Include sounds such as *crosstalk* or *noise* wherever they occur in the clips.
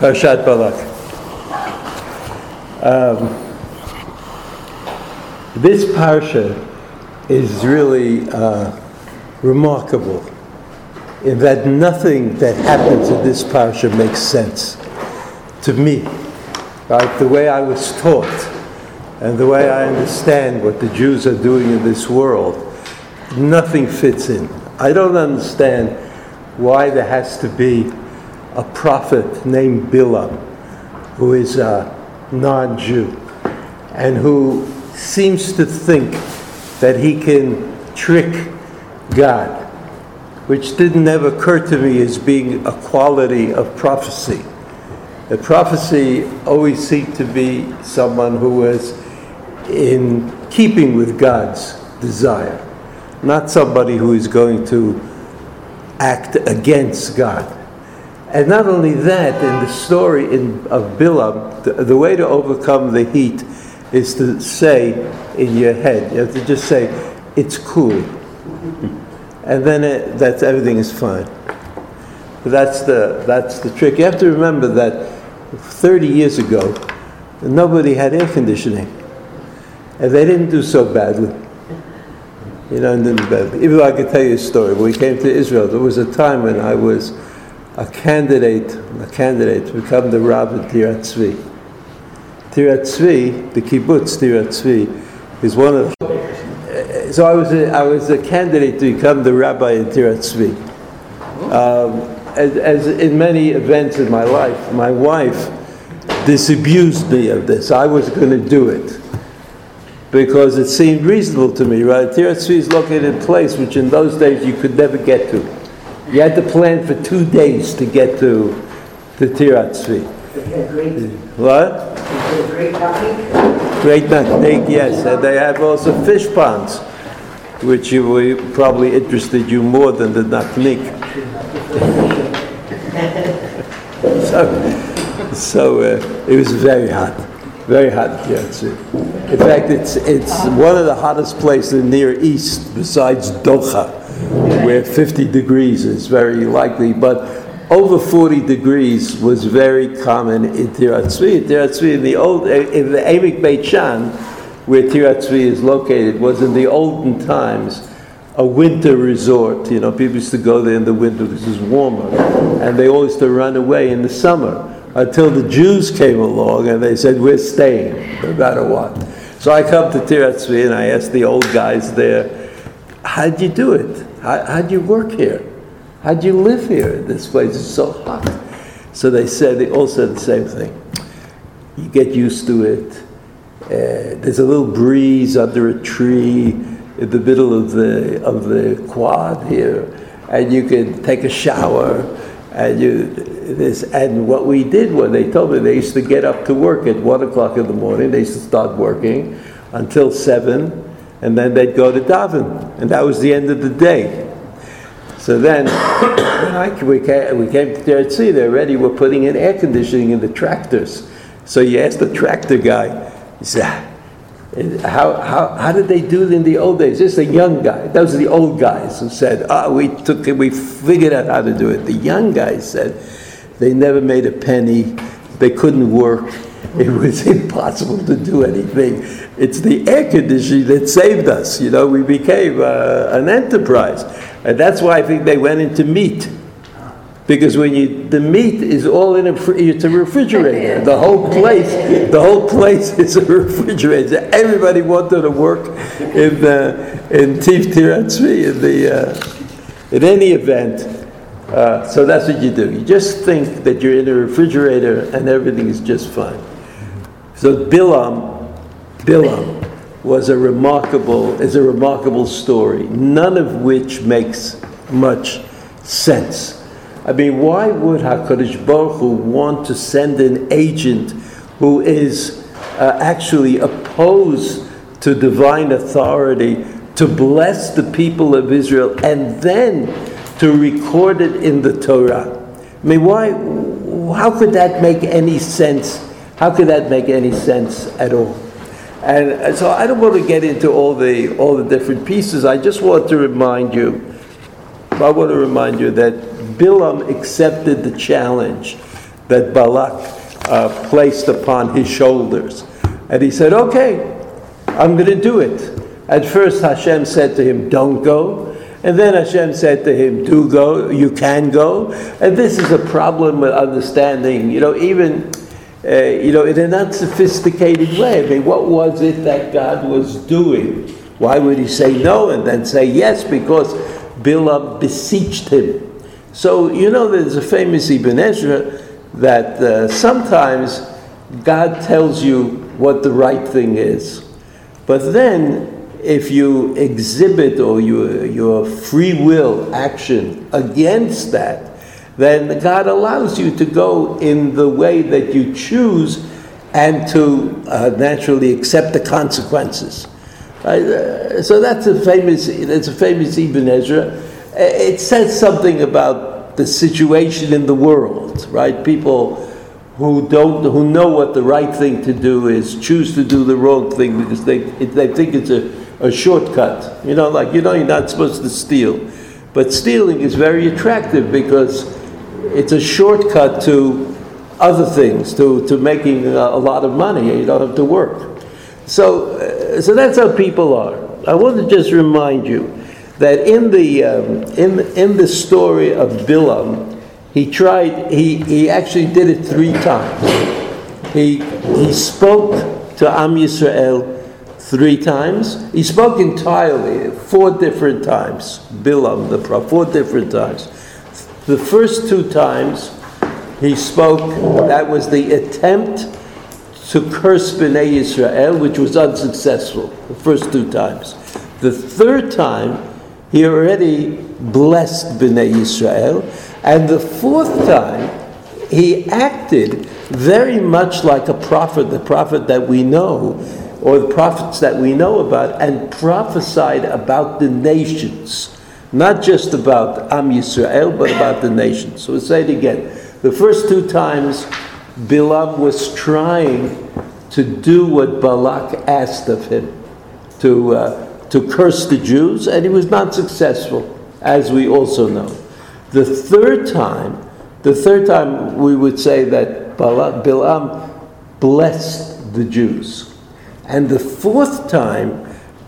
Parshat Balak. Um, this parsha is really uh, remarkable in that nothing that happens in this parsha makes sense to me. Right? The way I was taught and the way I understand what the Jews are doing in this world, nothing fits in. I don't understand why there has to be a prophet named Bilam who is a non Jew and who seems to think that he can trick God, which didn't ever occur to me as being a quality of prophecy. The prophecy always seemed to be someone who was in keeping with God's desire, not somebody who is going to act against God. And not only that, in the story in, of Bilam, the, the way to overcome the heat is to say in your head, you have to just say, it's cool. And then it, that's, everything is fine. But that's the, that's the trick. You have to remember that 30 years ago, nobody had air conditioning. And they didn't do so badly. You know, didn't badly. Even though I could tell you a story. When we came to Israel, there was a time when I was a candidate, a candidate to become the rabbi in Tirat Tzvi. Tirat Tzvi, the kibbutz Tirat Tzvi, is one of. The, so I was a, I was a candidate to become the rabbi in Tirat Tzvi. Um, as, as in many events in my life, my wife disabused me of this. I was going to do it because it seemed reasonable to me. Right, Tirat Tzvi is located in a place which in those days you could never get to. You had to plan for two days to get to the Tirat Tzvi. What? Great Great Naknik, yes. And they have also fish ponds, which you, we probably interested you more than the Naknik. *laughs* so so uh, it was very hot, very hot Tirat Tzvi. In fact, it's, it's one of the hottest places in the Near East besides Doha where 50 degrees is very likely, but over 40 degrees was very common in Tirat Tzvi. Tirat Tzvi in the old, in the Emek Beit Shan, where Tirat Tzvi is located, was in the olden times a winter resort. You know, people used to go there in the winter because it's warmer, and they always used to run away in the summer until the Jews came along and they said, "We're staying, no matter what." So I come to Tirat Tzvi and I ask the old guys there, "How'd you do it?" How, how'd you work here? How'd you live here? This place is so hot. So they said, they all said the same thing. You get used to it. Uh, there's a little breeze under a tree in the middle of the, of the quad here, and you can take a shower. And you, this, and what we did was they told me they used to get up to work at one o'clock in the morning. They used to start working until seven, and then they'd go to daven, and that was the end of the day. So then, *coughs* we, came, to Tirat Tzvi, they already were putting in air conditioning in the tractors. So you asked the tractor guy, he said, how, how, how did they do it in the old days? This is a young guy. Those are the old guys who said, oh, we took it, we figured out how to do it. The young guys said they never made a penny, they couldn't work, *laughs* it was impossible to do anything. It's the air conditioning that saved us. You know, we became uh, an enterprise. And that's why I think they went into meat. Because when you, the meat is all in a, it's a refrigerator. The whole place, the whole place *laughs* is a refrigerator. Everybody wanted to work in the, in Tiv Tirat Tzvi, in the, uh, in any event. Uh, so that's what you do. You just think that you're in a refrigerator and everything is just fine. So Bilam, Bilam was a remarkable, is a remarkable story, none of which makes much sense. I mean, why would HaKadosh Baruch Hu want to send an agent who is uh, actually opposed to divine authority to bless the people of Israel and then to record it in the Torah? I mean, why, how could that make any sense how could that make any sense at all? And so I don't want to get into all the all the different pieces. I just want to remind you, I want to remind you that Bilam accepted the challenge that Balak uh, placed upon his shoulders. And he said, Okay, I'm going to do it. At first, Hashem said to him, Don't go. And then Hashem said to him, Do go, you can go. And this is a problem with understanding, you know, even, uh, you know, in an unsophisticated way. I mean, what was it that God was doing? Why would he say no and then say yes? Because Bilam beseeched him. So, you know, there's a famous Ibn Ezra that uh, sometimes God tells you what the right thing is. But then if you exhibit or your, your free will action against that, then God allows you to go in the way that you choose and to uh, naturally accept the consequences. Right? Uh, so that's a famous, that's a famous Ibn Ezra. It says something about the situation in the world, right? People who don't, who know what the right thing to do is, choose to do the wrong thing because they, they think it's a a shortcut. You know, like, you know, you're not supposed to steal. But stealing is very attractive because it's a shortcut to other things, to, to making a, lot of money. You don't have to work. So, uh, so that's how people are. I want to just remind you that in the, um, in, in the story of Bilam, he tried, he, he actually did it three times. He, he spoke to Am Yisrael three times. He spoke entirely four different times. Bilam, the prophet, four different times. The first two times he spoke, that was the attempt to curse Bnei Israel, which was unsuccessful the first two times. The third time, he already blessed Bnei Israel, and the fourth time, he acted very much like a prophet, the prophet that we know, or the prophets that we know about and prophesied about the nations. Not just about Am Yisrael, but about the nations. So we'll say it again. The first two times, Bilam was trying to do what Balak asked of him, to, uh, to curse the Jews, and he was not successful, as we also know. The third time, the third time we would say that Bilam blessed the Jews. And the fourth time,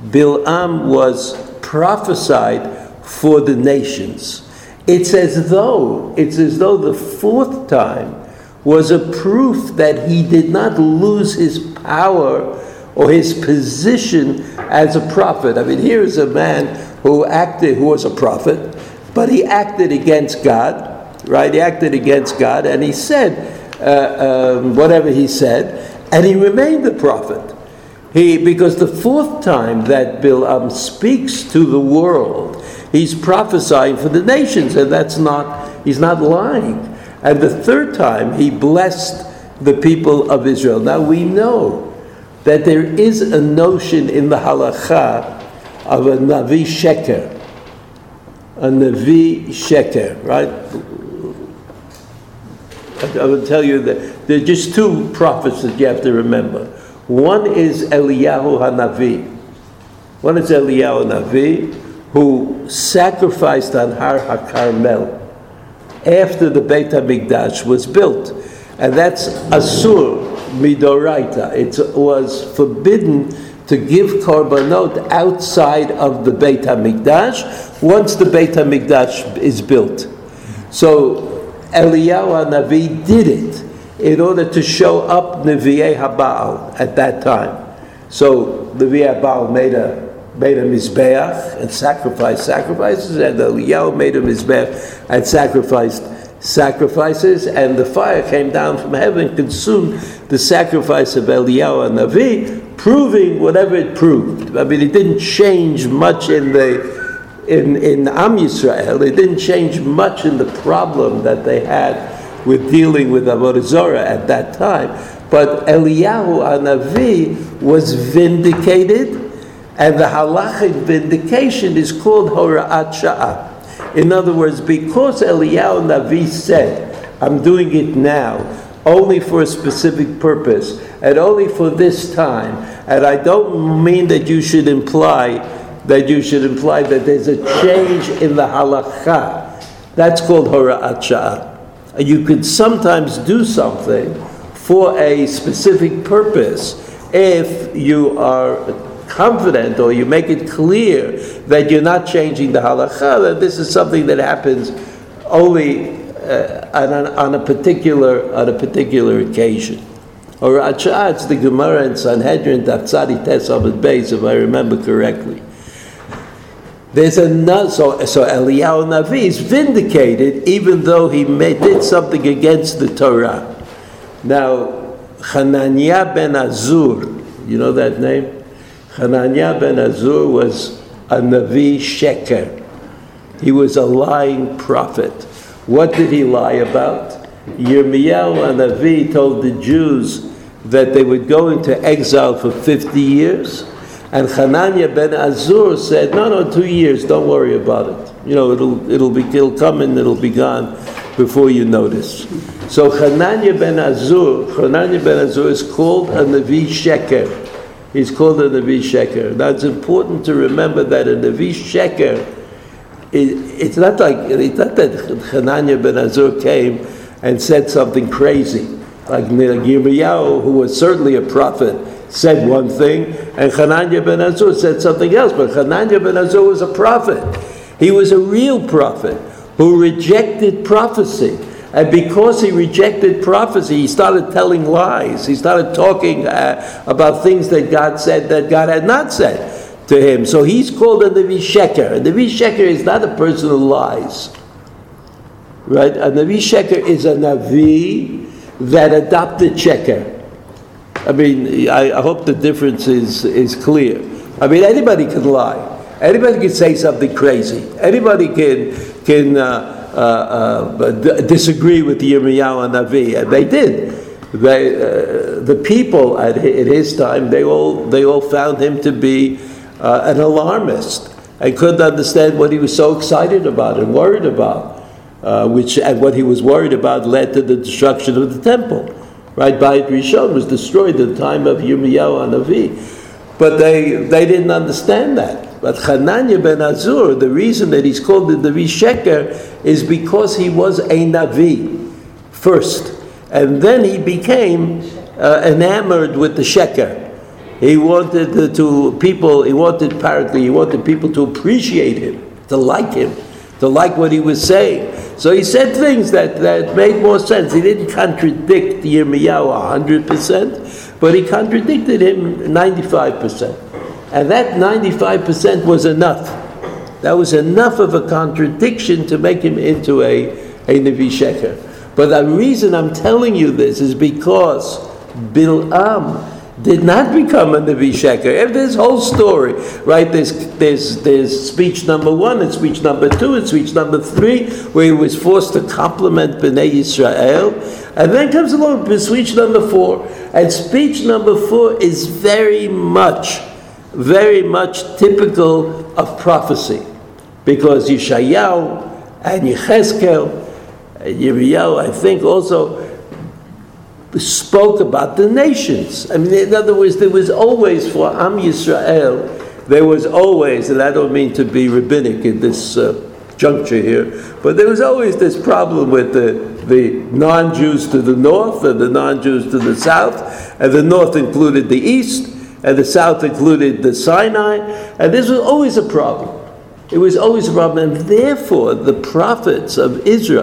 Bilam was prophesied for the nations. It's as though, it's as though the fourth time was a proof that he did not lose his power or his position as a prophet. I mean, here is a man who acted, who was a prophet, but he acted against God, right? He acted against God, and he said uh, um, whatever he said, and he remained a prophet. He, because the fourth time that Bilam speaks to the world, he's prophesying for the nations, and that's not, he's not lying. And the third time, he blessed the people of Israel. Now we know that there is a notion in the halacha of a Navi Sheker. A Navi Sheker, right? I will tell you that there are just two prophets that you have to remember. One is Eliyahu Hanavi. One is Eliyahu Hanavi, who sacrificed on Har HaKarmel after the Beit HaMikdash was built. And that's Asur Midoraita. It was forbidden to give korbanot outside of the Beit HaMikdash once the Beit HaMikdash is built. So Eliyahu Hanavi did it in order to show up Nevi'ei Habal at that time. So Nevi'ei Habal made a made a mizbeach and sacrificed sacrifices, and Eliyahu made a mizbeach and sacrificed sacrifices, and the fire came down from heaven, consumed the sacrifice of Eliyahu Hanavi, proving whatever it proved. I mean, it didn't change much in the in in Am Yisrael. It didn't change much in the problem that they had with dealing with Avodah at that time. But Eliyahu Hanavi was vindicated, and the halachic vindication is called Hora'at Sha'ah. In other words, because Eliyahu Navi said, I'm doing it now, only for a specific purpose, and only for this time, and I don't mean that you should imply that you should imply that there's a change in the halacha. That's called Hora'at Sha'ah. You could sometimes do something for a specific purpose if you are confident or you make it clear that you're not changing the halacha, that this is something that happens only uh, on, a, on, a particular on a particular occasion. Or it's the Gemara in Sanhedrin Tafsadi Tes Beis, if I remember correctly. There's a so so Eliyahu Navi is vindicated even though he made, did something against the Torah. Now Hananiah ben Azur, you know that name? Hananiah ben Azur was a Navi Sheker. He was a lying prophet. What did he lie about? Yirmiyahu Hanavi told the Jews that they would go into exile for 50 years. And Hananiah ben Azur said, no, no, two years, don't worry about it. You know, it'll, it'll, be, it'll come and it'll be gone before you notice. So Hananiah ben Azur, Hananiah ben Azur is called a Navi Sheker. He's called a Navi Sheker. Now it's important to remember that a Navi Sheker, it, it's not like, it's not that Hananiah ben Azur came and said something crazy. Like Yirmiyahu, who was certainly a prophet, said one thing, and Hananiah ben Azur said something else. But Hananiah ben Azur was a prophet. He was a real prophet who rejected prophecy. And because he rejected prophecy, he started telling lies. He started talking uh, about things that God said that God had not said to him. So he's called a Navi Sheker. A Navi Sheker is not a person who lies. Right? A Navi Sheker is a Navi that adopted Sheker. I mean, I, I hope the difference is, is clear. I mean, anybody can lie. Anybody can say something crazy. Anybody can, can uh, uh, uh, disagree with the Yirmiyahu Hanavi, and they did. They, uh, the people at, at, his time, they all, they all found him to be uh, an alarmist and couldn't understand what he was so excited about and worried about, uh, which, and what he was worried about led to the destruction of the temple. Right, Bayit Rishon was destroyed at the time of Yirmiyahu Hanavi. But they, they didn't understand that. But Hananiah ben Azur, the reason that he's called the Navi Sheker is because he was a Navi first. And then he became uh, enamored with the Sheker. He wanted to people, he wanted apparently, he wanted people to appreciate him, to like him, to like what he was saying. So he said things that, that made more sense. He didn't contradict Yirmiyahu 100%, but he contradicted him 95%. And that 95% was enough. That was enough of a contradiction to make him into a, a Navi Sheker. But the reason I'm telling you this is because Bil'am did not become a Navi Sheker. If this whole story, right, there's, there's, there's speech number one and speech number two and speech number three, where he was forced to compliment Bnei Israel. And then comes along speech number four. And speech number four is very much very much typical of prophecy, because Yeshayahu and Yechezkel, and Yirmiyahu, I think also spoke about the nations. I mean, in other words, there was always for Am Yisrael, there was always, and I don't mean to be rabbinic in this uh, juncture here, but there was always this problem with the, the non Jews to the north and the non Jews to the south, and the north included the east, and the south included the Sinai, and this was always a problem. It was always a problem, and therefore the prophets of Israel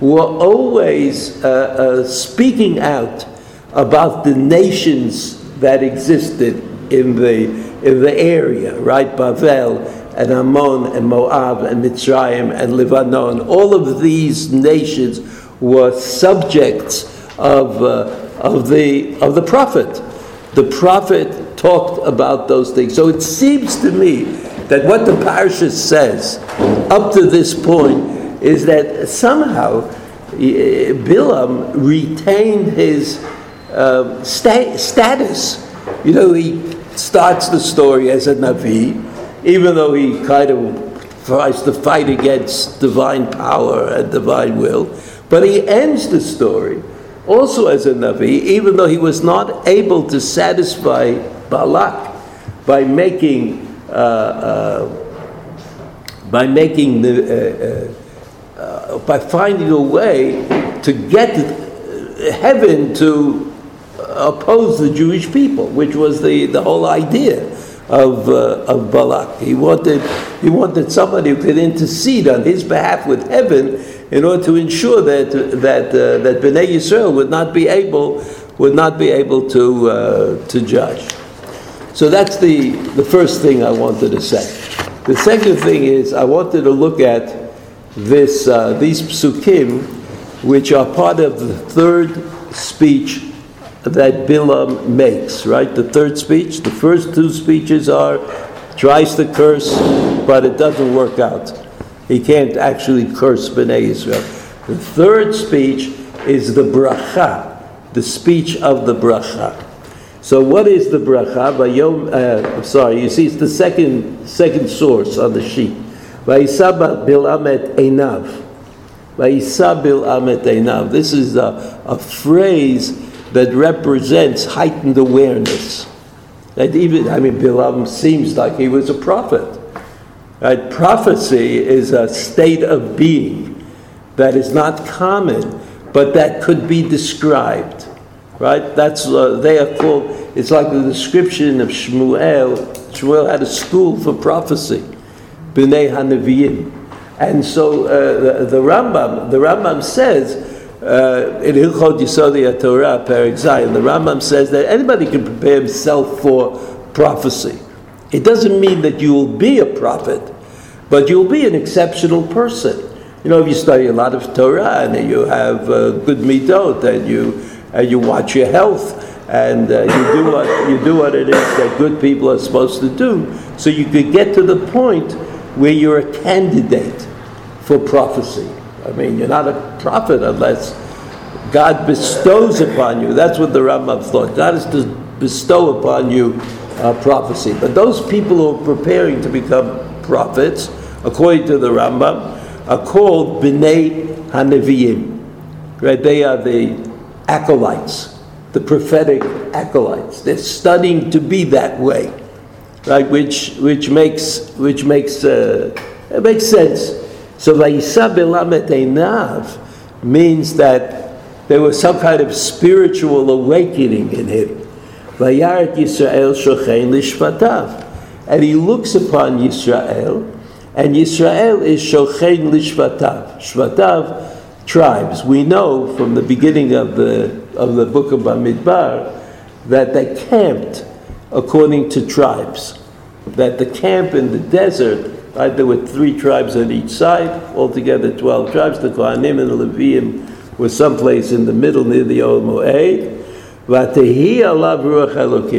were always uh, uh, speaking out about the nations that existed in the, in the area, right? Bavel and Ammon and Moab and Mitzrayim and Lebanon. All of these nations were subjects of, uh, of, the, of the prophet the prophet talked about those things. So it seems to me that what the parsha says up to this point is that somehow eh, Bilam retained his uh, sta- status. You know, he starts the story as a Navi, even though he kind of tries to fight against divine power and divine will, but he ends the story also as a Navi, even though he was not able to satisfy Balak by making, uh, uh, by making the, uh, uh, by finding a way to get heaven to oppose the Jewish people, which was the, the whole idea of, uh, of Balak. He wanted, he wanted somebody who could intercede on his behalf with heaven in order to ensure that, that, uh, that Bnei Yisrael would not be able, would not be able to, uh, to judge. So that's the, the first thing I wanted to say. The second thing is I wanted to look at this, uh, these psukim, which are part of the third speech that Bilam makes, right? The third speech. The first two speeches are tries to curse, but it doesn't work out. He can't actually curse Bnei Israel. The third speech is the bracha, the speech of the bracha. So what is the bracha? Uh, I'm sorry, you see it's the second second source on the sheet. Vayisab bilam et einav. Vayisab bilam et einav. This is a, a phrase that represents heightened awareness. That even, I mean, Bilam seems like he was a prophet. Right? Prophecy is a state of being that is not common, but that could be described. Right? That's uh, they are called. It's like the description of Shmuel. Shmuel had a school for prophecy, Bnei Hanaviyim, and so uh, the, the Rambam. The Rambam says uh, in Hilchot Yisodi Torah, Perik Zayin, the Rambam says that anybody can prepare himself for prophecy. It doesn't mean that you will be a prophet, but you'll be an exceptional person. You know, if you study a lot of Torah and you have uh, good midot and you and you watch your health and uh, you do what you do what it is that good people are supposed to do, so you could get to the point where you're a candidate for prophecy. I mean, you're not a prophet unless God bestows upon you. That's what the Rambam thought. God is to bestow upon you uh, prophecy. But those people who are preparing to become prophets, according to the Rambam, are called Bnei Haneviyim. Right? They are the acolytes, the prophetic acolytes. They're studying to be that way, right? Which which makes which makes uh, it makes sense so Vayisa Bilamet Einav means that there was some kind of spiritual awakening in him. Vayaret Yisrael Shochein Lishvatav. And he looks upon Yisrael, and Yisrael is Shochein Lishvatav. Shvatav, tribes. We know from the beginning of the, of the book of Bamidbar that they camped according to tribes. That the camp in the desert Right? There were three tribes on each side, altogether 12 tribes. The Kohanim and the Leviim were someplace in the middle near the Ohel Moed.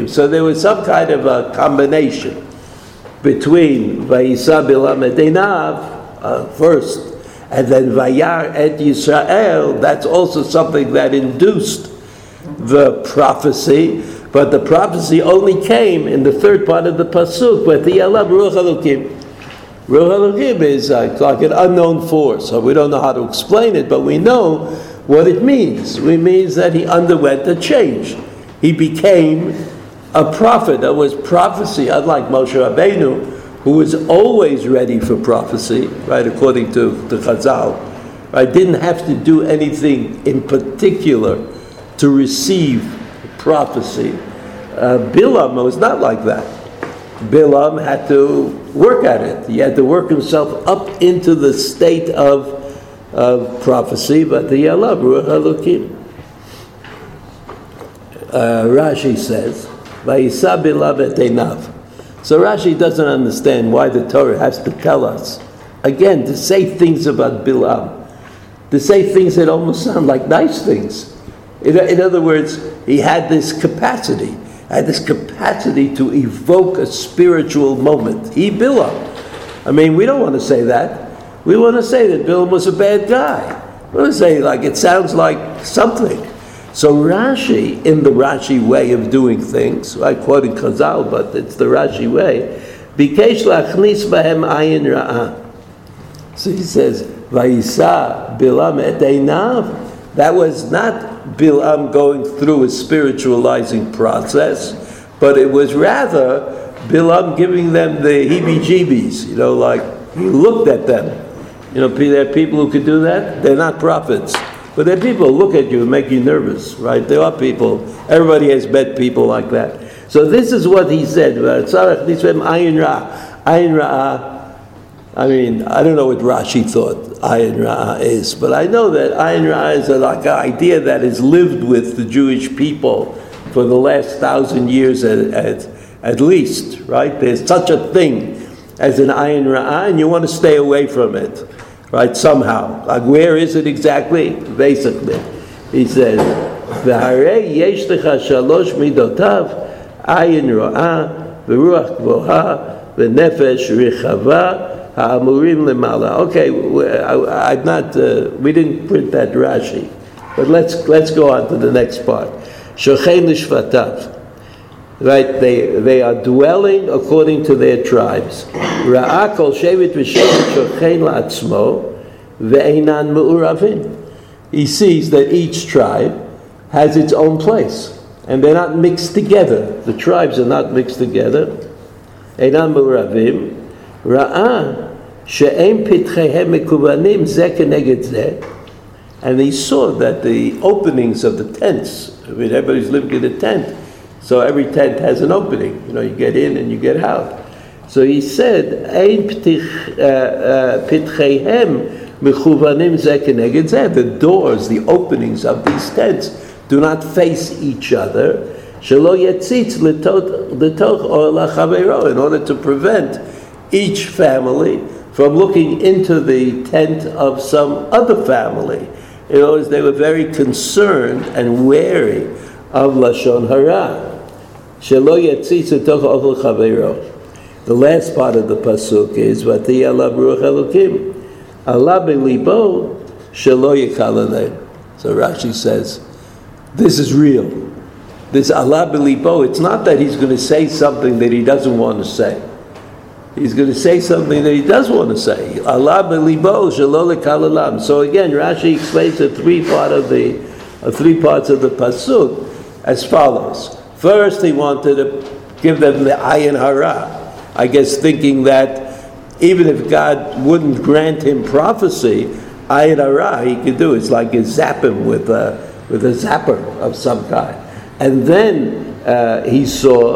So there was some kind of a combination between Vayisa Bilam uh, first, and then Vayar et Yisrael. That's also something that induced the prophecy, but the prophecy only came in the third part of the pasuk, with the Ruach Elokim. Ruach Elohim is uh, like an unknown force, so we don't know how to explain it, but we know what it means. It means that he underwent a change. He became a prophet. That was prophecy, unlike Moshe Rabbeinu, who was always ready for prophecy, right, according to the Chazal. I didn't have to do anything in particular to receive prophecy. Uh, Bilam was not like that. Bilam had to work at it. He had to work himself up into the state of, of prophecy, but the Yalav, Ruach Elokim. Uh, Rashi says, Vayisa Bilam etenav. So Rashi doesn't understand why the Torah has to tell us, again, to say things about Bilam, to say things that almost sound like nice things. In, in other words, he had this capacity had this capacity to evoke a spiritual moment. He Bilam. I mean, we don't want to say that. We want to say that Bilam was a bad guy. We want to say like it sounds like something. So Rashi, in the Rashi way of doing things, I quoted Chazal, but it's the Rashi way. So he says, Bilam et That was not Bilam going through a spiritualizing process, but it was rather Bilam giving them the heebie-jeebies, you know, like he looked at them. You know, there are people who could do that. They're not prophets. But there are people who look at you and make you nervous, right? There are people, everybody has met people like that. So this is what he said. Uh, Ayin Ra'ah. I mean, I don't know what Rashi thought Ayin Ra'ah is, but I know that Ayin Ra'ah is a, like an idea that has lived with the Jewish people for the last thousand years at, at, at least, right? There's such a thing as an Ayin Ra'ah, and you want to stay away from it right? Somehow, like where is it exactly? Basically, he says, "V'harei yesh lecha shalosh midotav ayin ro'ah v'ruach gvoha v'nefesh richava ha'amurim lemala." Okay, I, am not. Uh, we didn't print that Rashi, but let's let's go on to the next part. Shochein l'shvatav. Right, they, they are dwelling according to their tribes. Ra'ah kol shevet v'shevet shochein la'atzmo ve'einan me'uravin. He sees that each tribe has its own place, and they're not mixed together. The tribes are not mixed together. Einan me'uravim. Ra'ah she'em pitchehem mekuvanim zeh keneged zeh. And he saw that the openings of the tents, I mean, everybody's living in a tent, so every tent has an opening. You know, you get in and you get out. So he said, "Ein uh, uh, pitchehem mechuvanim zeh The doors, the openings of these tents, do not face each other. Shelo yetzitz letoch or in order to prevent each family from looking into the tent of some other family. In other words, they were very concerned and wary of lashon hara. The last part of the pasuk is "Vati alav ruach elokim." Allah shelo yikalaleh. So Rashi says, this is real. This Allah belibo. It's not that he's going to say something that he doesn't want to say. He's going to say something that he does want to say. So again, Rashi explains the three part of the uh, three parts of the pasuk as follows. First, he wanted to give them the ayin hara. I guess thinking that even if God wouldn't grant him prophecy, ayin hara he could do. It's like you zap him with a, with a zapper of some kind. And then uh, he saw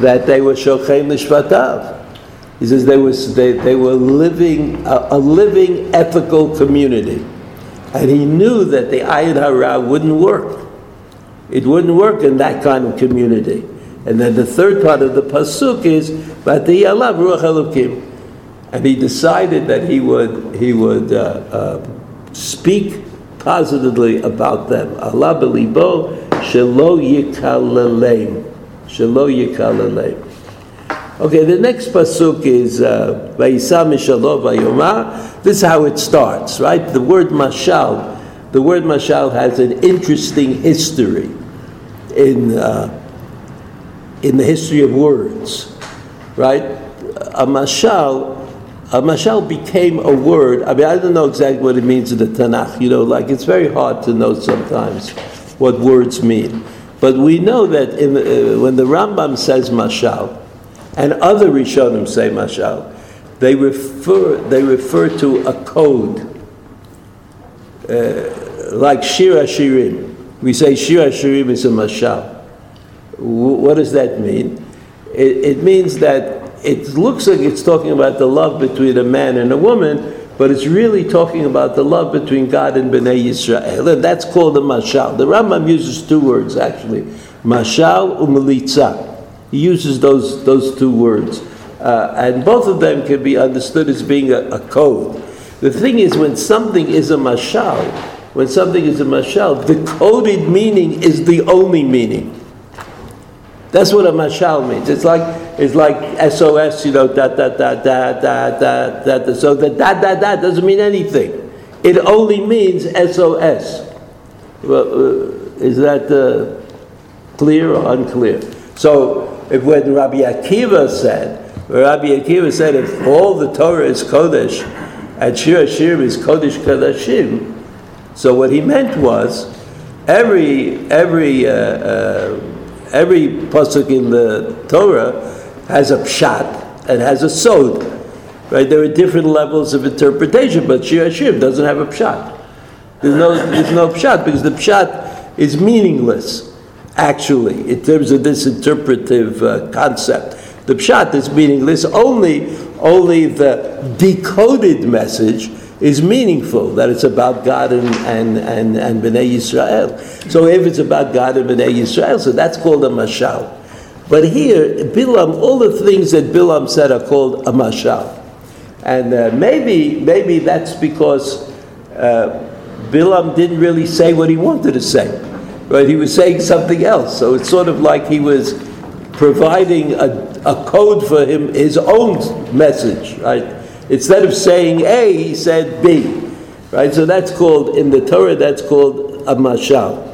that they were shochem l'shvatav. He says they, was, they, they were living a, a living ethical community. And he knew that the ayin hara wouldn't work. It wouldn't work in that kind of community. And then the third part of the pasuk is. And he decided that he would he would uh, uh, speak positively about them. Allah belibo shelo yikalaleim. Shelo yikalaleim. Okay, the next pasuk is uh, Vayisa Mishalov Vayomah. This is how it starts, right? The word mashal, the word mashal has an interesting history in uh, in the history of words, right? A mashal, a mashal became a word. I mean, I don't know exactly what it means in the Tanakh. You know, like it's very hard to know sometimes what words mean. But we know that in, uh, when the Rambam says mashal, and other Rishonim say mashal, they refer they refer to a code, uh, like Shir Shirim. We say Shir Shirim is a mashal. What does that mean? It, it means that it looks like it's talking about the love between a man and a woman, but it's really talking about the love between God and Bnei Yisrael, and that's called a mashal. The Rambam uses two words actually, mashal umelitza. He uses those those two words, uh, and both of them can be understood as being a, a, code. The thing is, when something is a mashal, when something is a mashal, the coded meaning is the only meaning. That's what a mashal means. It's like it's like SOS, you know, da da da da da da da. So the da da da doesn't mean anything. It only means SOS. Well, uh, is that uh, clear or unclear? So if when Rabbi Akiva said, Rabbi Akiva said, if all the Torah is Kodesh and Shir Shir is Kodesh Kodashim, so what he meant was every every uh, uh every pasuk in the Torah has a pshat and has a sod. Right? There are different levels of interpretation, but Shir Hashir doesn't have a pshat. There's no, there's no pshat because the pshat is meaningless, actually, in terms of this interpretive uh, concept. The pshat is meaningless. Only, only the decoded message is meaningful, that it's about God and, and, and, and Bnei Yisrael. So if it's about God and Bnei Yisrael, so that's called a mashal. But here, Bilam, all the things that Bilam said are called a mashal. And uh, maybe, maybe that's because uh, Bilam didn't really say what he wanted to say. Right? He was saying something else. So it's sort of like he was providing a, a code for him, his own message, right? Instead of saying A, he said B. Right? So that's called, in the Torah, that's called a mashal.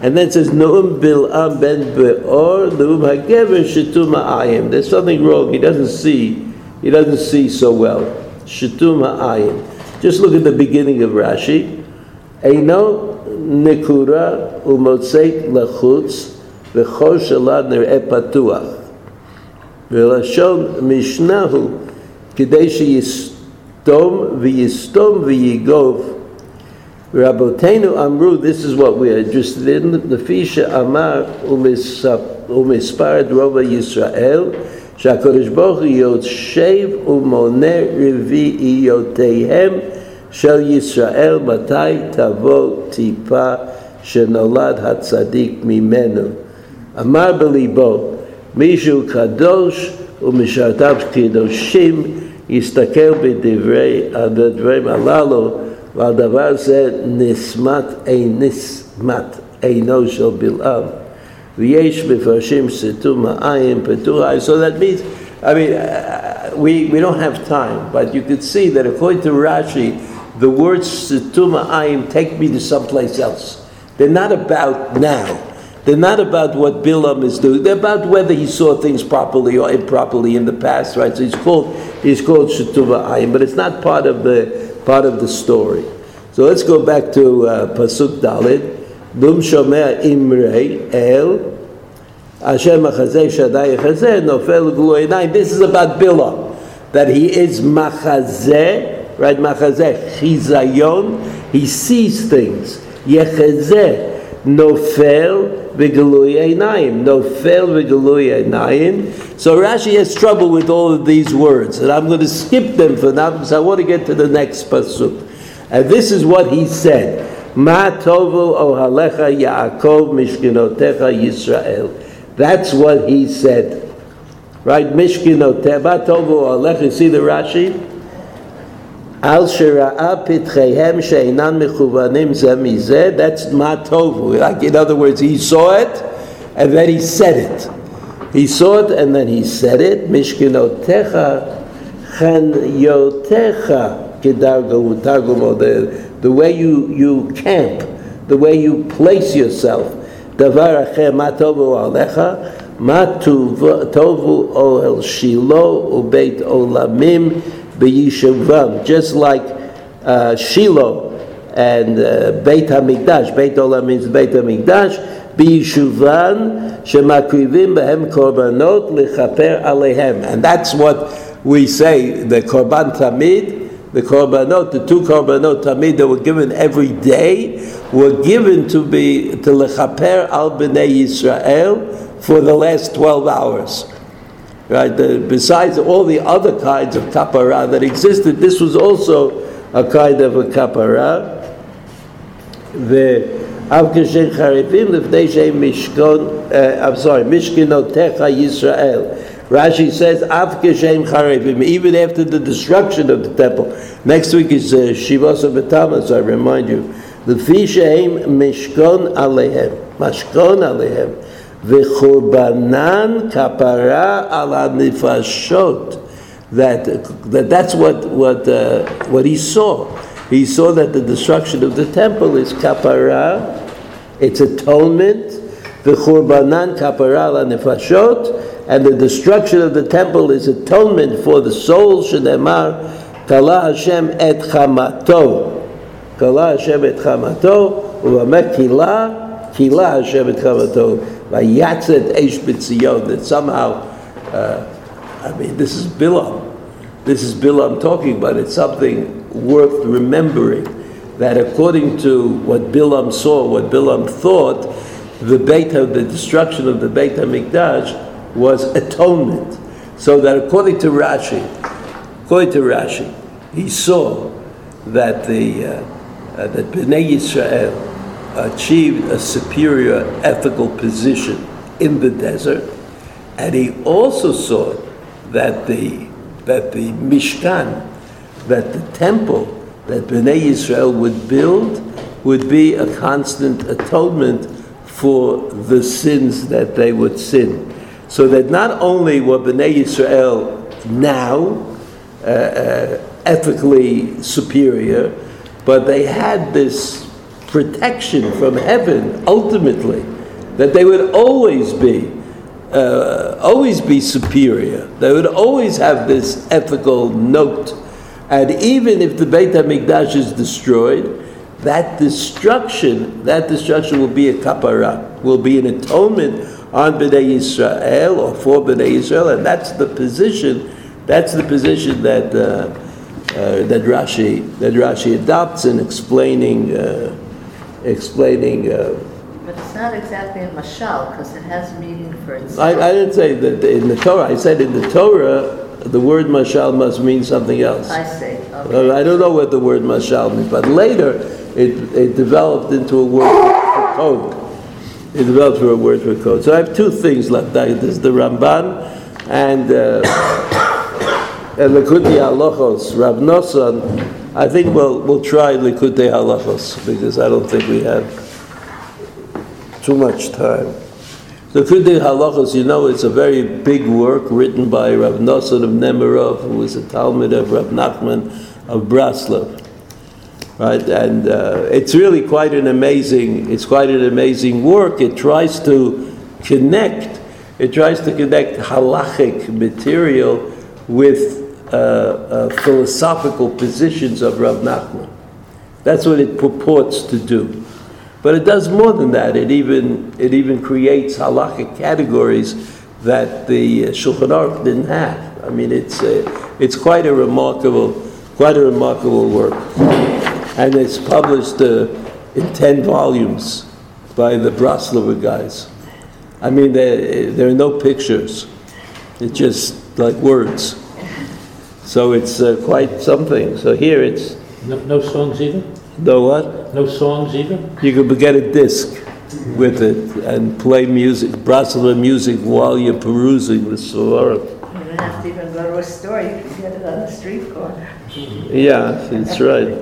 And then it says, Noam Bil'am ben Be'or, Noam HaGever Shetum Ha'ayim. There's something wrong. He doesn't see. He doesn't see so well. Shetum Ha'ayim. Just look at the beginning of Rashi. Eino Nekura Umotzeit Lachutz V'chor Shalad Ner'e Patuach. V'lashon Mishnahu כדי שיסתום ויסתום ויגוב. רבותינו אמרו, this is what we are interested in, לפי שאמר ומספר את רוב ישראל, שהקדוש ברוך הוא יושב ומונה רביעיותיהם של ישראל, מתי תבוא טיפה שנולד הצדיק ממנו. אמר בליבו, מישהו קדוש ומשרתיו קדושים יסתכל בדברי, הדברים הללו, ועל דבר זה נסמת, נסמת עינו של בלעם. ויש מפרשים סתום העין, פתור העין. So that means, I mean, uh, we, we don't have time, but you could see that according to Rashi, the words situm ha'ayim take me to someplace else. They're not about now. They're not about what Bilam is doing. They're about whether he saw things properly or improperly in the past, right? So he's called he's called Shetuva Ayin, but it's not part of the part of the story. So let's go back to uh, Pasuk Dalit. Dum Shomea Imrei El Hashem Achazeh Shaddai Achazeh Nofel Gluenai. This is about Bilam, that he is Machazeh, right? Machazeh Chizayon. He sees things. Yechazeh Nofel v'gelui einayim. Nofel v'gelui einayim. So Rashi has trouble with all of these words, and I'm going to skip them for now because I want to get to the next pasuk. And this is what he said. Ma tovu ohalecha Yaakov mishkinotecha Yisrael. That's what he said. Right? Mishkinotecha. Ma tovu ohalecha. See the Rashi? Al shira'a she'inan mechuvanim ze mizeh, that's matovu. Like in other words, he saw it and then he said it. He saw it and then he said it. Mishkinotecha chanyotecha kedargo the, the way you, you camp, the way you place yourself. Davar acher matovu alecha, matovu ohel shilo ubeit olamim b'yishuvam, just like uh, Shiloh and uh, Beit Hamikdash. Beit Olam means Beit Hamikdash. B'yishuvan shemakrivim behem korbanot lechaper alehem, and that's what we say. The korban tamid, the korbanot, the two korbanot tamid that were given every day, were given to be to lechaper al bnei Yisrael for the last twelve hours. Right? The, besides all the other kinds of kapara that existed, this was also a kind of a kapara. The Avkashen Charifim Lifnei Shem Mishkon, uh, I'm sorry, Mishkinotecha Yisrael. Rashi says, Avkashem Charifim, even after the destruction of the temple. Next week is uh, Shiva Asar B'Tammuz. I remind you. the Shehem Mishkon Alehem. Mashkon Alehem. V'churbanan kapara ala nifashot. That, that that's what, what, uh, what he saw. He saw that the destruction of the temple is kapara, it's atonement. V'churbanan kapara ala nifashot. And the destruction of the temple is atonement for the soul. Shemar kala Hashem et chamato. Kala Hashem et chamato. Uvamek kila, Hashem et chamato. Vayatzet Eish B'tzion, that somehow, uh, I mean, this is Bilam. This is Bilam talking, but it's something worth remembering that according to what Bilam saw, what Bilam thought, the Beit the destruction of the Beit HaMikdash was atonement. So that according to Rashi, according to Rashi, he saw that the uh, uh, that Bnei Yisrael achieved a superior ethical position in the desert, and he also saw that the that the Mishkan, that the temple that Bnei Yisrael would build would be a constant atonement for the sins that they would sin. So that not only were Bnei Yisrael now uh, uh, ethically superior, but they had this protection from heaven ultimately, that they would always be. Uh, always be superior. They would always have this ethical note. And even if the Beit HaMikdash is destroyed, that destruction, that destruction will be a kapara, will be an atonement on Bnei Israel or for Bnei Israel, and that's the position, that's the position that uh, uh, that Rashi that Rashi adopts in explaining uh, explaining. Uh, but it's not exactly a mashal because it has meaning for itself. I, I didn't say that in the Torah. I said in the Torah the word mashal must mean something else. I see. Okay. I don't know what the word mashal means, but later it, it developed into a word for code. It developed for a word for code. So I have two things left. There's the Ramban and uh, *coughs* and Likutei Halachos. Rav Nosson, I think we'll we'll try Likutei Halachos because I don't think we have too much time. Likutei Halachos, you know, it's a very big work written by Rav Nosson of Nemirov, who was a talmid of Rav Nachman of Braslov. Right, and uh, it's really quite an amazing. It's quite an amazing work. It tries to connect. It tries to connect halachic material with uh, uh, philosophical positions of Rav Nachman. That's what it purports to do. But it does more than that. It even, it even creates halachic categories that the Shulchan Aruch didn't have. I mean, it's, a, it's quite a remarkable, quite a remarkable work. And it's published uh, in 10 volumes by the Breslover guys. I mean, there are no pictures. It's just like words. So it's uh, quite something. So here it's. No, no songs either? No what? No songs either? You could get a disc with it and play music, Breslover music while you're perusing the Sora. You don't have to even go to a store, you can get it on the street corner. Yeah, that's right.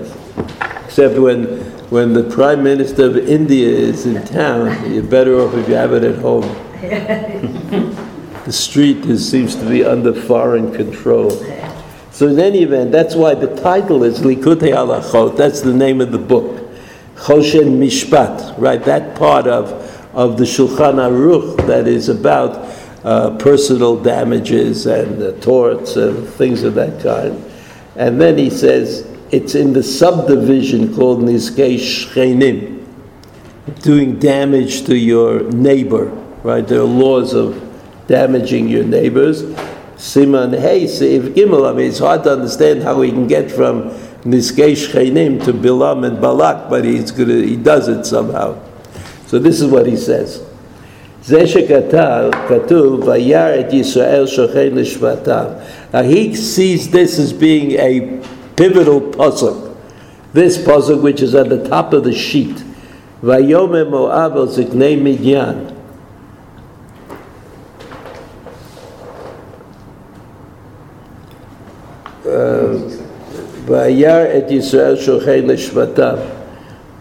Except when, when the Prime Minister of India is in town, you're better off if you have it at home. *laughs* the street is, seems to be under foreign control. So in any event, that's why the title is Likutei Halachot. That's the name of the book. Choshen Mishpat, right? That part of, of the Shulchan Aruch that is about uh, personal damages and uh, torts and things of that kind. And then he says it's in the subdivision called Nizkei Shchenim, doing damage to your neighbor, right? There are laws of damaging your neighbors. Siman Hey, Seif Gimel. I mean, it's hard to understand how he can get from Nizkei Shchenim to Bilam and Balak, but he's gonna, he does it somehow. So this is what he says. Now he sees this as being a pivotal puzzle. This puzzle which is at the top of the sheet. ויאמר מואב על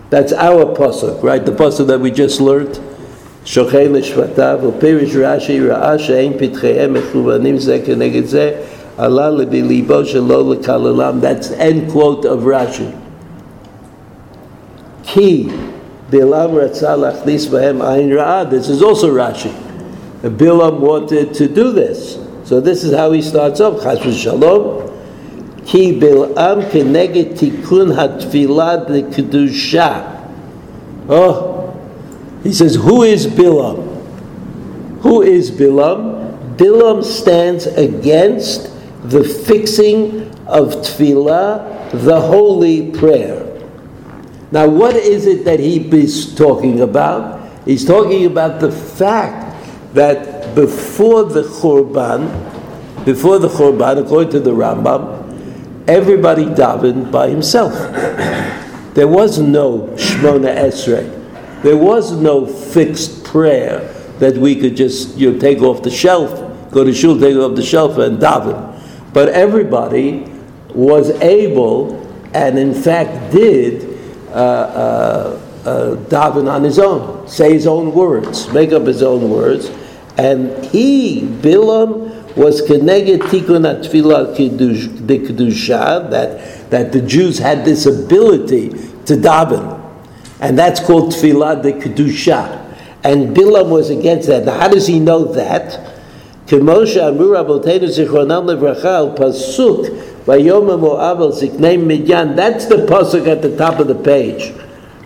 That's our pasuk, right? The pasuk that we just learned. Mechuvanim zeh keneged zeh. Allah libo shelo lekalalam. That's end quote of Rashi. Ki Bilam ratzah lachnis bahem ayin ra'ah. This is also Rashi. Bilam wanted to do this. So this is how he starts off. Chas v'shalom. כי בלעם כנגד תיקון התפילה לקדושה. Oh, he says, who is Bilam? Who is Bilam? Bilam stands against the fixing of tefillah, the holy prayer. Now, what is it that he is talking about? He's talking about the fact that before the Khurban, before the Khurban, according to the Rambam, everybody davened by himself. There was no Shmona Esrei. There was no fixed prayer that we could just you know, take off the shelf, go to shul, take off the shelf, and daven. But everybody was able, and in fact did, uh, uh, uh, daven on his own, say his own words, make up his own words, and he, Bilam, was keneged tikkun atfilah de kedusha that that the Jews had this ability to daven, and that's called tefillah de kedusha. And Bilam was against that. Now, how does he know that? Pasuk. That's the pasuk at the top of the page,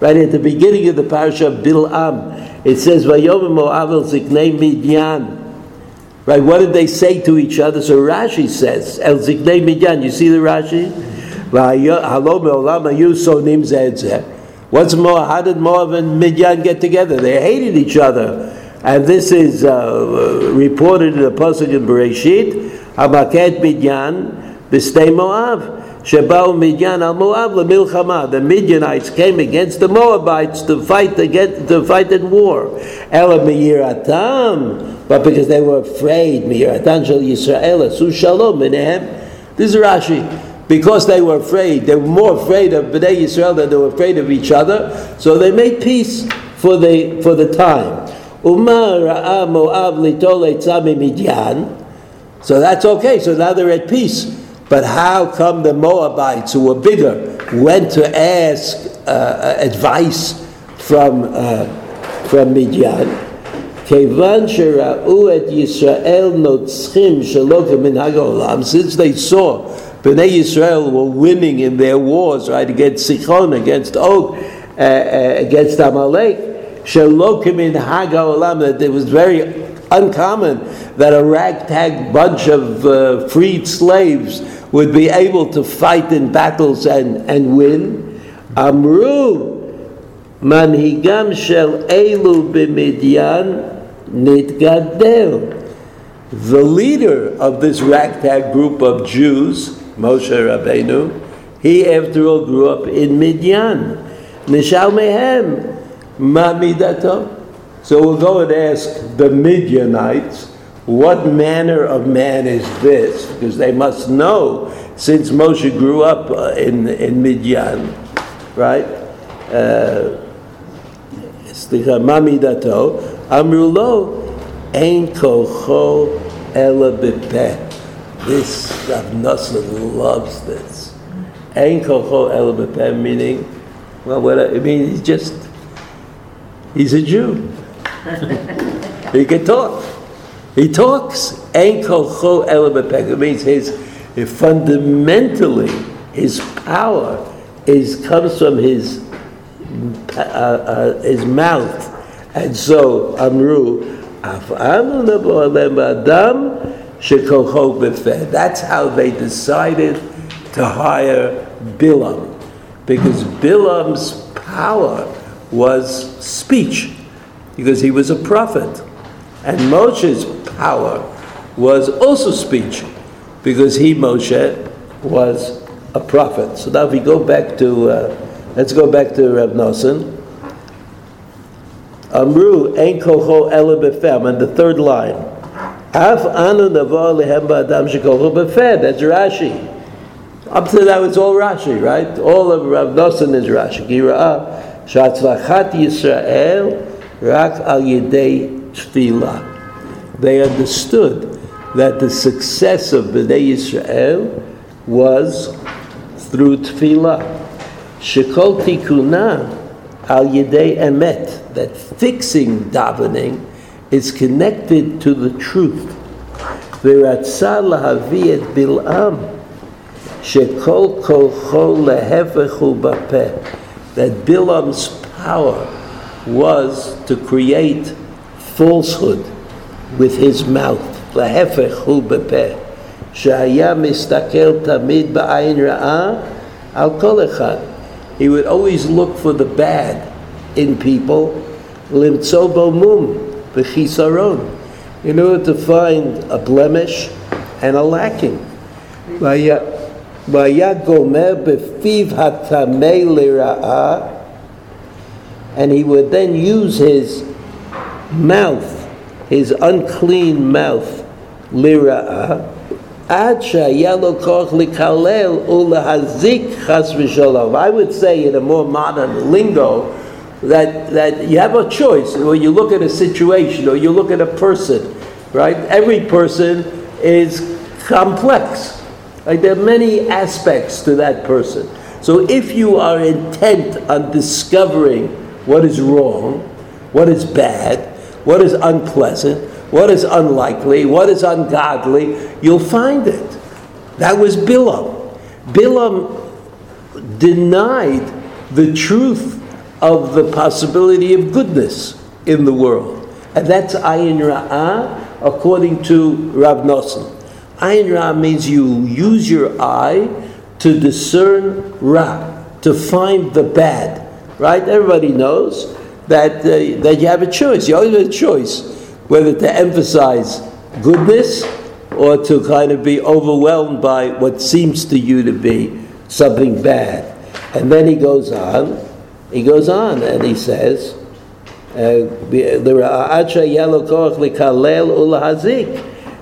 right at the beginning of the parasha of Bilam. It says Vayom Moav al Ziknei Midyan. Right? What did they say to each other? So Rashi says El Ziknei Midyan. You see the Rashi? What's more? How did Moab and Midyan get together? They hated each other. And this is uh, reported in the Pasuk in Bereshit, Hamaket Midyan, B'stei Moab. Shebao Midyan al Moab lemilchama. The Midianites came against the Moabites to fight against, to fight in war. Ela miyiratam, but because they were afraid, miyiratam shel Yisrael asu shalom minehem. This is Rashi because they were afraid. They were more afraid of Bnei Yisrael than they were afraid of each other. So they made peace for the for the time. Umar Moab litole tzami midyan. So that's okay. So now they're at peace. But how come the Moabites, who were bigger, went to ask uh, advice from uh, from Midian? כיוון שראו את ישראל נוצחים שלא כמנהג העולם, since they saw Bnei Yisrael were winning in their wars, right, against Sichon, against Og, uh, uh, against Amalek. Shalokim in Haga Olam, that it was very uncommon that a ragtag bunch of uh, freed slaves would be able to fight in battles and, and win. Amru, manhigam shel elu b'midyan nitgadel. The leader of this ragtag group of Jews Moshe Rabbeinu, he after all grew up in Midian. Nishal mehem, ma midato. So we'll go and ask the Midianites, what manner of man is this? Because they must know, since Moshe grew up uh, in, in Midian, right? Uh, Mamidato, Amrulo, Ein kocho ela. This Rav loves this. Ein kocho el meaning, well, what I mean, he's just, he's a Jew. *laughs* he can talk. He talks. It means his, fundamentally, his power is comes from his uh, uh, his mouth, and so Amru, that's how they decided to hire Bilam, because Bilam's power was speech, because he was a prophet. And Moshe's power was also speech, because he, Moshe, was a prophet. So now if we go back to, uh, let's go back to Reb Nosson. Amru, Ein Kocho Ele and the third line. Af anu navo lehem ba'adam befed. That's Rashi. Up to that, it's all Rashi, right? All of Rav Nosson is Rashi. Gira'ah shatzlachat Yisrael rak al yedei tefillah. They understood that the success of Bnei Yisrael was through tefillah. Shekol tikuna al yedei emet. That fixing davening is connected to the truth. ורצה להביא את בלעם שכל כוחו להפך הוא בפה. That Bilam's power was to create falsehood with his mouth. להפך הוא בפה. שהיה מסתכל תמיד בעין רעה על כל אחד. he would always look for the bad in people, limtzo bo mum, v'chisaron, in order to find a blemish and a lacking. והיה והיה גומר בפיו הטמא לרעה, and he would then use his mouth, his unclean mouth, לרעה, עד שהיה לו כוח לקלל ולהזיק חס ושלום. I would say in a more modern lingo that, that you have a choice when you look at a situation or you look at a person, right? Every person is complex. Like there are many aspects to that person. So if you are intent on discovering what is wrong, what is bad, what is unpleasant, what is unlikely, what is ungodly, you'll find it. That was Bilam. Bilam denied the truth of the possibility of goodness in the world. And that's ayin ra'ah according to Rav Nosson. Ayin Ra means you use your eye to discern Ra, to find the bad. Right? Everybody knows that, uh, that you have a choice. You always have a choice whether to emphasize goodness or to kind of be overwhelmed by what seems to you to be something bad. And then he goes on, he goes on and he says, uh,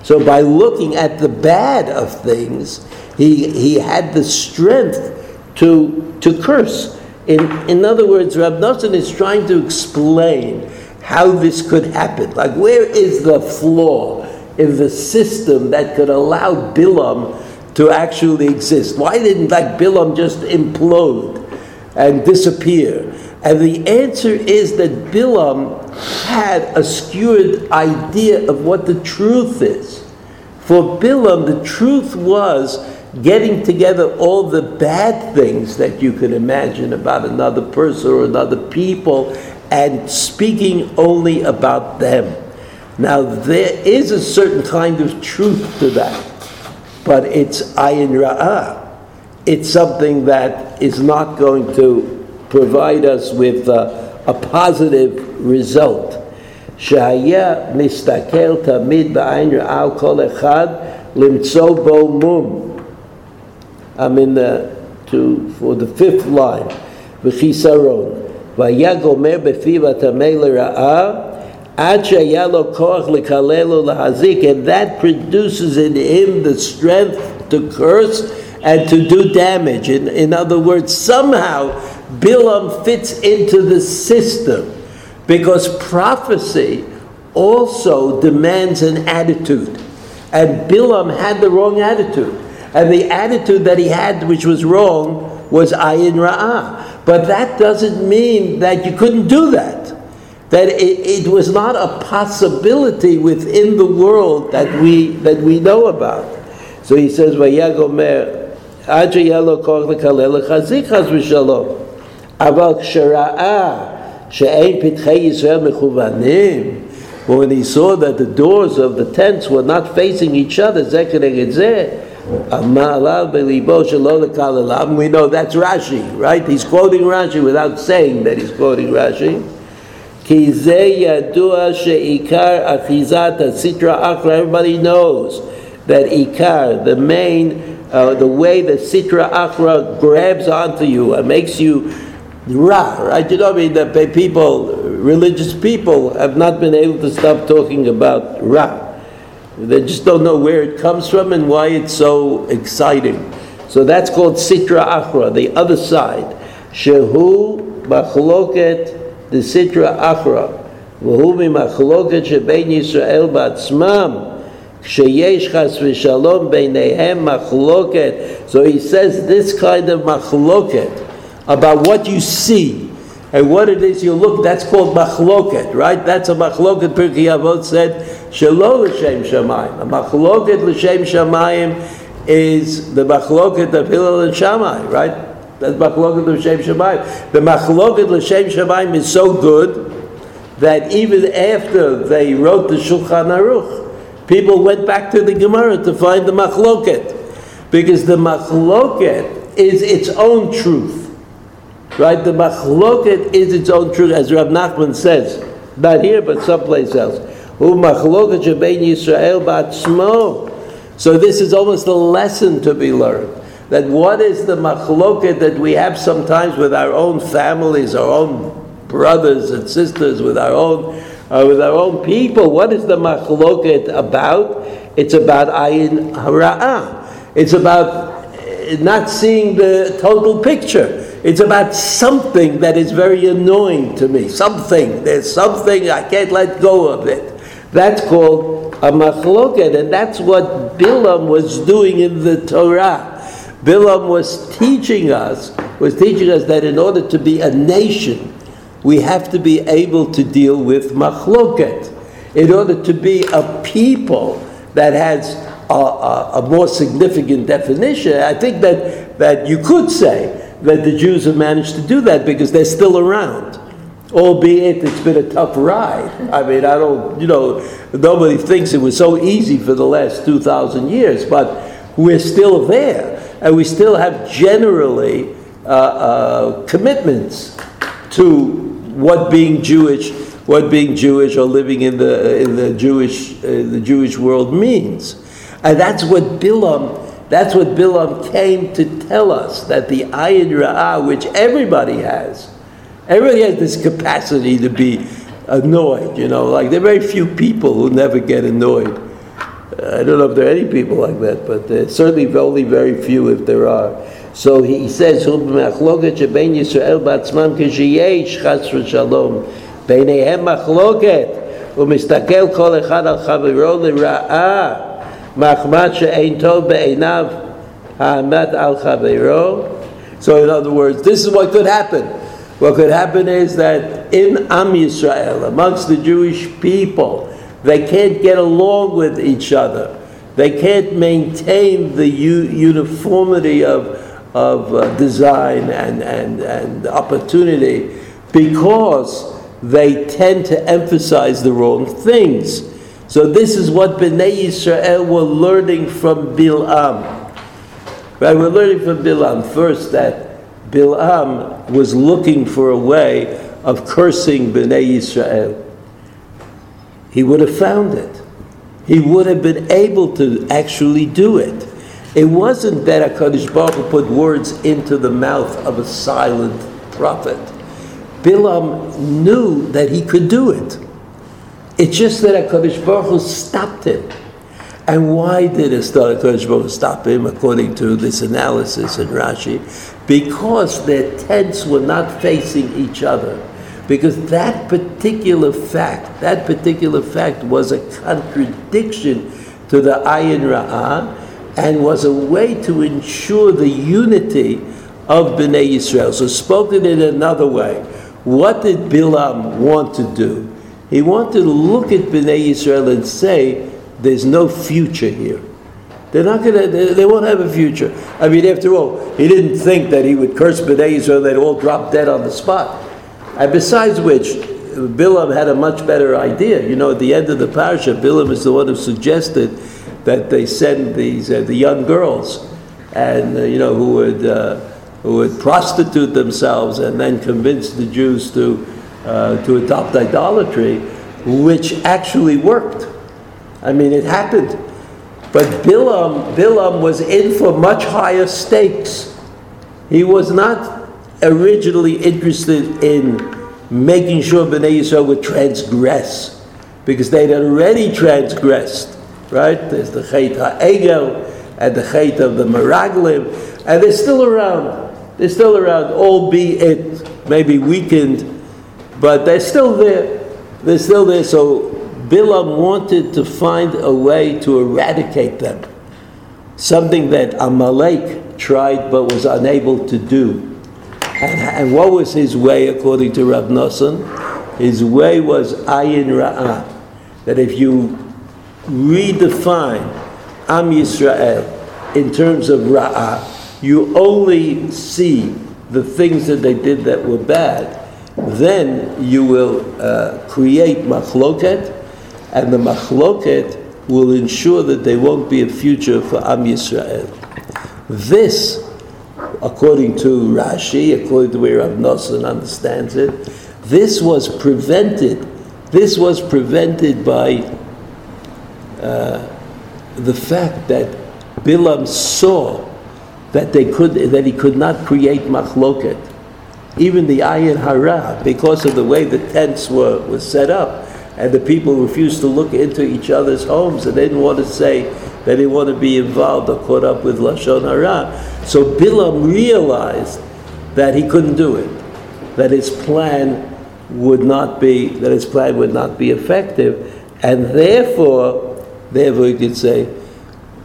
so by looking at the bad of things, he, he had the strength to, to curse. In, in other words, Rab Nosson is trying to explain how this could happen. Like, where is the flaw in the system that could allow Bilam to actually exist? Why didn't like Bilam just implode and disappear? And the answer is that Bilam had a skewed idea of what the truth is. For Bilam, the truth was getting together all the bad things that you could imagine about another person or another people and speaking only about them. Now, there is a certain kind of truth to that, but it's ayin ra'ah. It's something that is not going to provide us with a, a positive result. שהיה מסתכל תמיד בעין רעה על כל אחד למצוא בו מום. I'm in the, to, for the fifth line, וחיסרון. והיה גומר בפיו הטמא לרעה עד שהיה לו כוח לקלל ולהזיק, and that produces in him the strength to curse and to do damage. In, in other words, somehow Bilam fits into the system because prophecy also demands an attitude. And Bilam had the wrong attitude. And the attitude that he had, which was wrong, was ayin ra'ah. But that doesn't mean that you couldn't do that. That it, it was not a possibility within the world that we, that we know about. So he says, Vayagomer, Aja yalo koch lekalel chazik chaz v'shalom. Aval k'shara'ah, שאין פתחי ישראל מכוונים, when he saw that the doors of the tents were not facing each other, זה כנגד זה, אמר בליבו שלא לקללם, we know that's Rashi, right? He's quoting Rashi without saying that he's quoting Rashi. כי זה ידוע שעיקר אחיזת הסטרה אחרא, everybody knows that ikar, the main, uh, the way the sitra akra grabs onto you and makes you Ra, right? You know, I mean, the people, religious people, have not been able to stop talking about Ra. They just don't know where it comes from and why it's so exciting. So that's called Sitra Achra, the other side. Shehu machloket the Sitra Achra. והוא ממחלוקת שבין ישראל בעצמם כשיש חס ושלום ביניהם מחלוקת. So he says this kind of מחלוקת about what you see and what it is you look, that's called machloket, right? That's a machloket Pirkei Avot said, Shelo l'shem shamayim. A machloket l'shem shamayim is the machloket of Hillel and Shammai, right? That's machloket l'shem shamayim. The machloket l'shem shamayim is so good that even after they wrote the Shulchan Aruch, people went back to the Gemara to find the machloket. Because the machloket is its own truth. Right? The machloket is its own truth, as Rav Nachman says. Not here, but someplace else. So this is almost a lesson to be learned. That what is the machloket that we have sometimes with our own families, our own brothers and sisters, with our own, uh, with our own people? What is the machloket about? It's about ayin hara'ah. It's about uh, not seeing the total picture. It's about something that is very annoying to me. Something. There's something I can't let go of it. That's called a machloket, and that's what Bilam was doing in the Torah. Bilam was teaching us, was teaching us that in order to be a nation, we have to be able to deal with machloket. In order to be a people that has a, a, a more significant definition, I think that, that you could say that the Jews have managed to do that because they're still around. Albeit it's been a tough ride. I mean, I don't, you know, nobody thinks it was so easy for the last 2,000 years, but we're still there. And we still have generally uh, uh, commitments to what being Jewish, what being Jewish or living in the, in the, Jewish, uh, the Jewish world means. And that's what Bilam that's what Bilam came to tell us that the ayin ra'ah, which everybody has, everybody has this capacity to be annoyed. You know, like there are very few people who never get annoyed. I don't know if there are any people like that, but there's certainly only very few if there are. So he says, שבין ישראל בעצמם כשיש חס ושלום ביניהם מחלוקת ומסתכל כל אחד על חברו לרעה מחמד שאין טוב בעיניו העמד על חברו. So in other words, this is what could happen. What could happen is that in Am Yisrael, amongst the Jewish people, they can't get along with each other. They can't maintain the u- uniformity of, of uh, design and, and, and opportunity because they tend to emphasize the wrong things. So this is what Bnei Yisrael were learning from Bilam. Right, we're learning from Bilam first that Bilam was looking for a way of cursing Bnei Yisrael. He would have found it. He would have been able to actually do it. It wasn't that HaKadosh Baruch Hu put words into the mouth of a silent prophet. Bilam knew that he could do it. It's just that HaKadosh Baruch Hu stopped him. And why did Baruch stop him, according to this analysis in Rashi? Because their tents were not facing each other. Because that particular fact, that particular fact was a contradiction to the Ayin Ra'ah and was a way to ensure the unity of Bnei Yisrael. So spoken in another way, what did Bilam want to do? He wanted to look at Bnei Israel and say, there's no future here. They're not gonna, they, they won't have a future. I mean, after all, he didn't think that he would curse Bnei Israel, they'd all drop dead on the spot. And besides which, Bilam had a much better idea. You know, at the end of the parasha, Bilam is the one who suggested that they send these uh, the young girls, and uh, you know who would uh, who would prostitute themselves and then convince the Jews to uh, to adopt idolatry, which actually worked. I mean, it happened. But Bilam, Bilam was in for much higher stakes. He was not originally interested in making sure Bnei Yisrael would transgress, because they'd already transgressed, right? There's the Chet HaEgel and the Chet of the Meraglim, and they're still around. They're still around, albeit maybe weakened but they're still there. They're still there. So Bilam wanted to find a way to eradicate them. Something that Amalek tried but was unable to do. And, and what was his way, according to Rav Nosson? His way was ayin ra'ah. That if you redefine Am Yisrael in terms of ra'ah, you only see the things that they did that were bad then you will uh, create machloket, and the machloket will ensure that there won't be a future for Am Yisrael. This, according to Rashi, according to where Rav Nosson understands it. This was prevented. This was prevented by uh, the fact that Bilam saw that they could that he could not create machloket. Even the ayin hara, because of the way the tents were, were set up, and the people refused to look into each other's homes, and they didn't want to say they didn't want to be involved or caught up with lashon hara. So Bilam realized that he couldn't do it, that his plan would not be that his plan would not be effective, and therefore, therefore you could say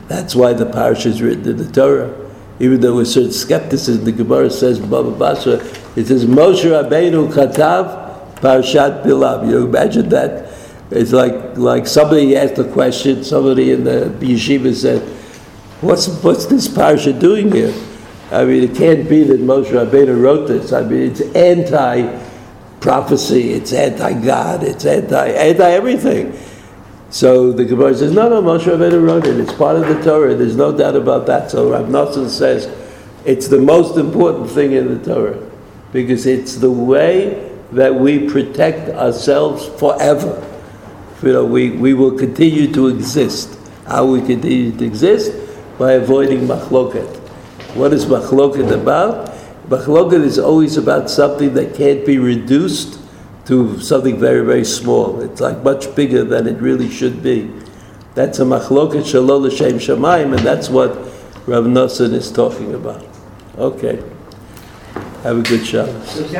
that's why the parsha is written in the Torah. Even though with certain skepticism, the Gemara says, Baba Basra, it says, Moshe Rabbeinu Katav Parshat Bilam. You imagine that? It's like, like somebody asked a question, somebody in the yeshiva said, what's, what's this parsha doing here? I mean, it can't be that Moshe Rabbeinu wrote this. I mean, it's anti-prophecy, it's anti-God, it's anti, anti-everything. So the Gemara says, no, no, Moshe Rabbeinu wrote it. It's part of the Torah. There's no doubt about that. So Rav Nosson says it's the most important thing in the Torah because it's the way that we protect ourselves forever. You know, we, we will continue to exist. How we continue to exist? By avoiding machloket. What is machloket about? Machloket is always about something that can't be reduced to something very, very small. It's like much bigger than it really should be. That's a machloket shalol l'shem shamayim, and that's what Rav Nosson is talking about. Okay. Have a good Shabbos.